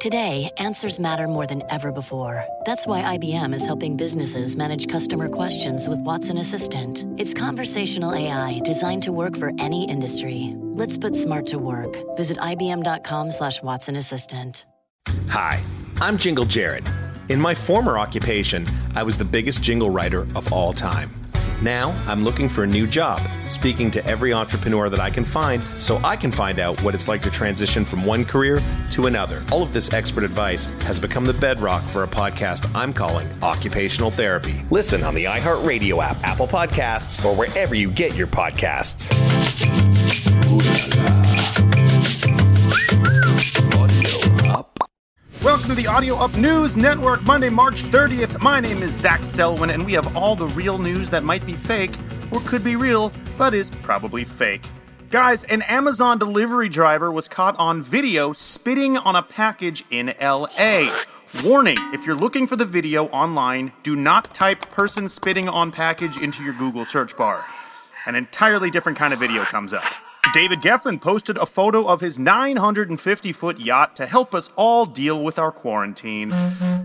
Today, answers matter more than ever before. That's why IBM is helping businesses manage customer questions with Watson Assistant. It's conversational AI designed to work for any industry. Let's put smart to work. Visit IBM.com slash Watson Assistant. Hi, I'm Jingle Jared. In my former occupation, I was the biggest jingle writer of all time. Now, I'm looking for a new job, speaking to every entrepreneur that I can find so I can find out what it's like to transition from one career to another. All of this expert advice has become the bedrock for a podcast I'm calling Occupational Therapy. Listen on the iHeartRadio app, Apple Podcasts, or wherever you get your podcasts. Welcome to the Audio Up News Network, Monday, March 30th. My name is Zach Selwyn, and we have all the real news that might be fake, or could be real, but is probably fake. Guys, an Amazon delivery driver was caught on video spitting on a package in LA. Warning if you're looking for the video online, do not type person spitting on package into your Google search bar. An entirely different kind of video comes up. David Geffen posted a photo of his 950 foot yacht to help us all deal with our quarantine.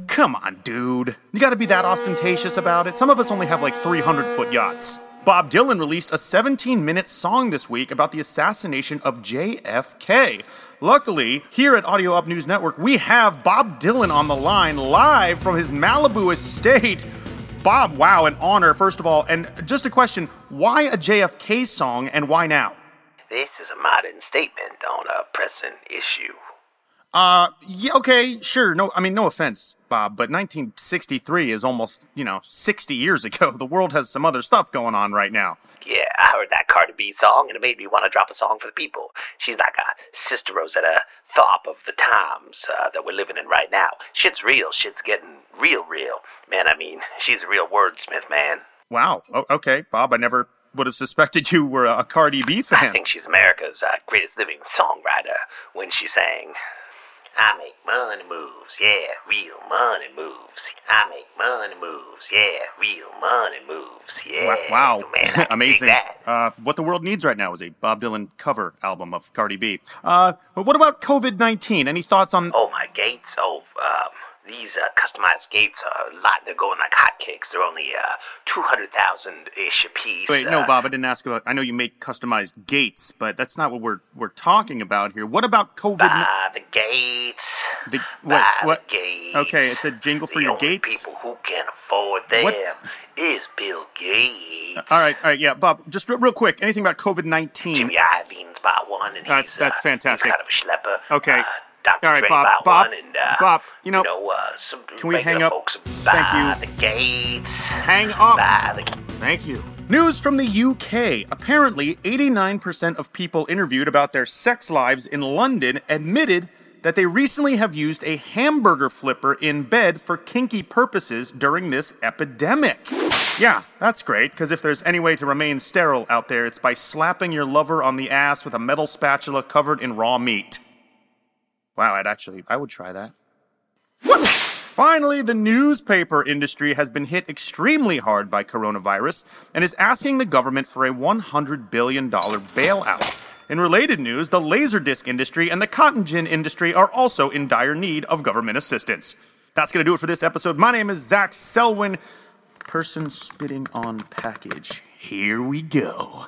Come on, dude. You gotta be that ostentatious about it. Some of us only have like 300 foot yachts. Bob Dylan released a 17 minute song this week about the assassination of JFK. Luckily, here at Audio Up News Network, we have Bob Dylan on the line live from his Malibu estate. Bob, wow, an honor, first of all. And just a question why a JFK song and why now? This is a modern statement on a pressing issue. Uh, yeah, okay, sure. No, I mean, no offense, Bob, but 1963 is almost, you know, 60 years ago. The world has some other stuff going on right now. Yeah, I heard that Cardi B song and it made me want to drop a song for the people. She's like a Sister Rosetta Tharpe of the times uh, that we're living in right now. Shit's real. Shit's getting real, real. Man, I mean, she's a real wordsmith, man. Wow. Okay, Bob, I never would have suspected you were a Cardi B fan. I think she's America's uh, greatest living songwriter when she sang. I make money moves, yeah, real money moves. I make money moves, yeah, real money moves, yeah. Wow, Man, I dig amazing. Uh, what the world needs right now is a Bob Dylan cover album of Cardi B. Uh, but what about COVID 19? Any thoughts on. Oh, my gates. Oh, um, these uh, customized gates are a lot. They're going like hotcakes. They're only uh, 200,000 ish a piece. Wait, no, uh, Bob, I didn't ask about. I know you make customized gates, but that's not what we're we're talking about here. What about COVID? By the gates. The, what? What? the gates. Okay, it's a jingle for the your only gates. people who can afford them What? is Bill Gates. All right, all right, yeah, Bob. Just real, real quick. Anything about COVID nineteen? Jimmy Iovine's bought one, and That's- that's uh, fantastic. Kind of a schlepper. Okay. Dr. All right, Dre Bob, Bob, and, uh, Bob, you know- uh, some Can we hang up? Folks Thank you. The gates. Hang up. The Thank you. News from the UK. Apparently, 89% of people interviewed about their sex lives in London admitted that they recently have used a hamburger flipper in bed for kinky purposes during this epidemic. Yeah, that's great, because if there's any way to remain sterile out there, it's by slapping your lover on the ass with a metal spatula covered in raw meat. Wow, I'd actually, I would try that. Finally, the newspaper industry has been hit extremely hard by coronavirus and is asking the government for a $100 billion bailout. In related news, the laserdisc industry and the cotton gin industry are also in dire need of government assistance. That's going to do it for this episode. My name is Zach Selwyn. Person spitting on package. Here we go.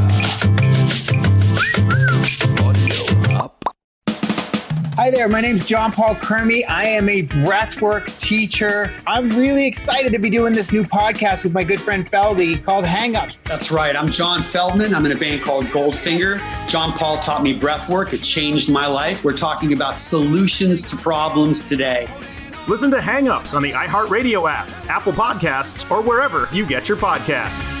Hi there, my name's John Paul Kermy. I am a breathwork teacher. I'm really excited to be doing this new podcast with my good friend Feldy called Hangups. That's right. I'm John Feldmann. I'm in a band called Goldfinger. John Paul taught me breathwork. It changed my life. We're talking about solutions to problems today. Listen to Hangups on the iHeartRadio app, Apple Podcasts, or wherever you get your podcasts.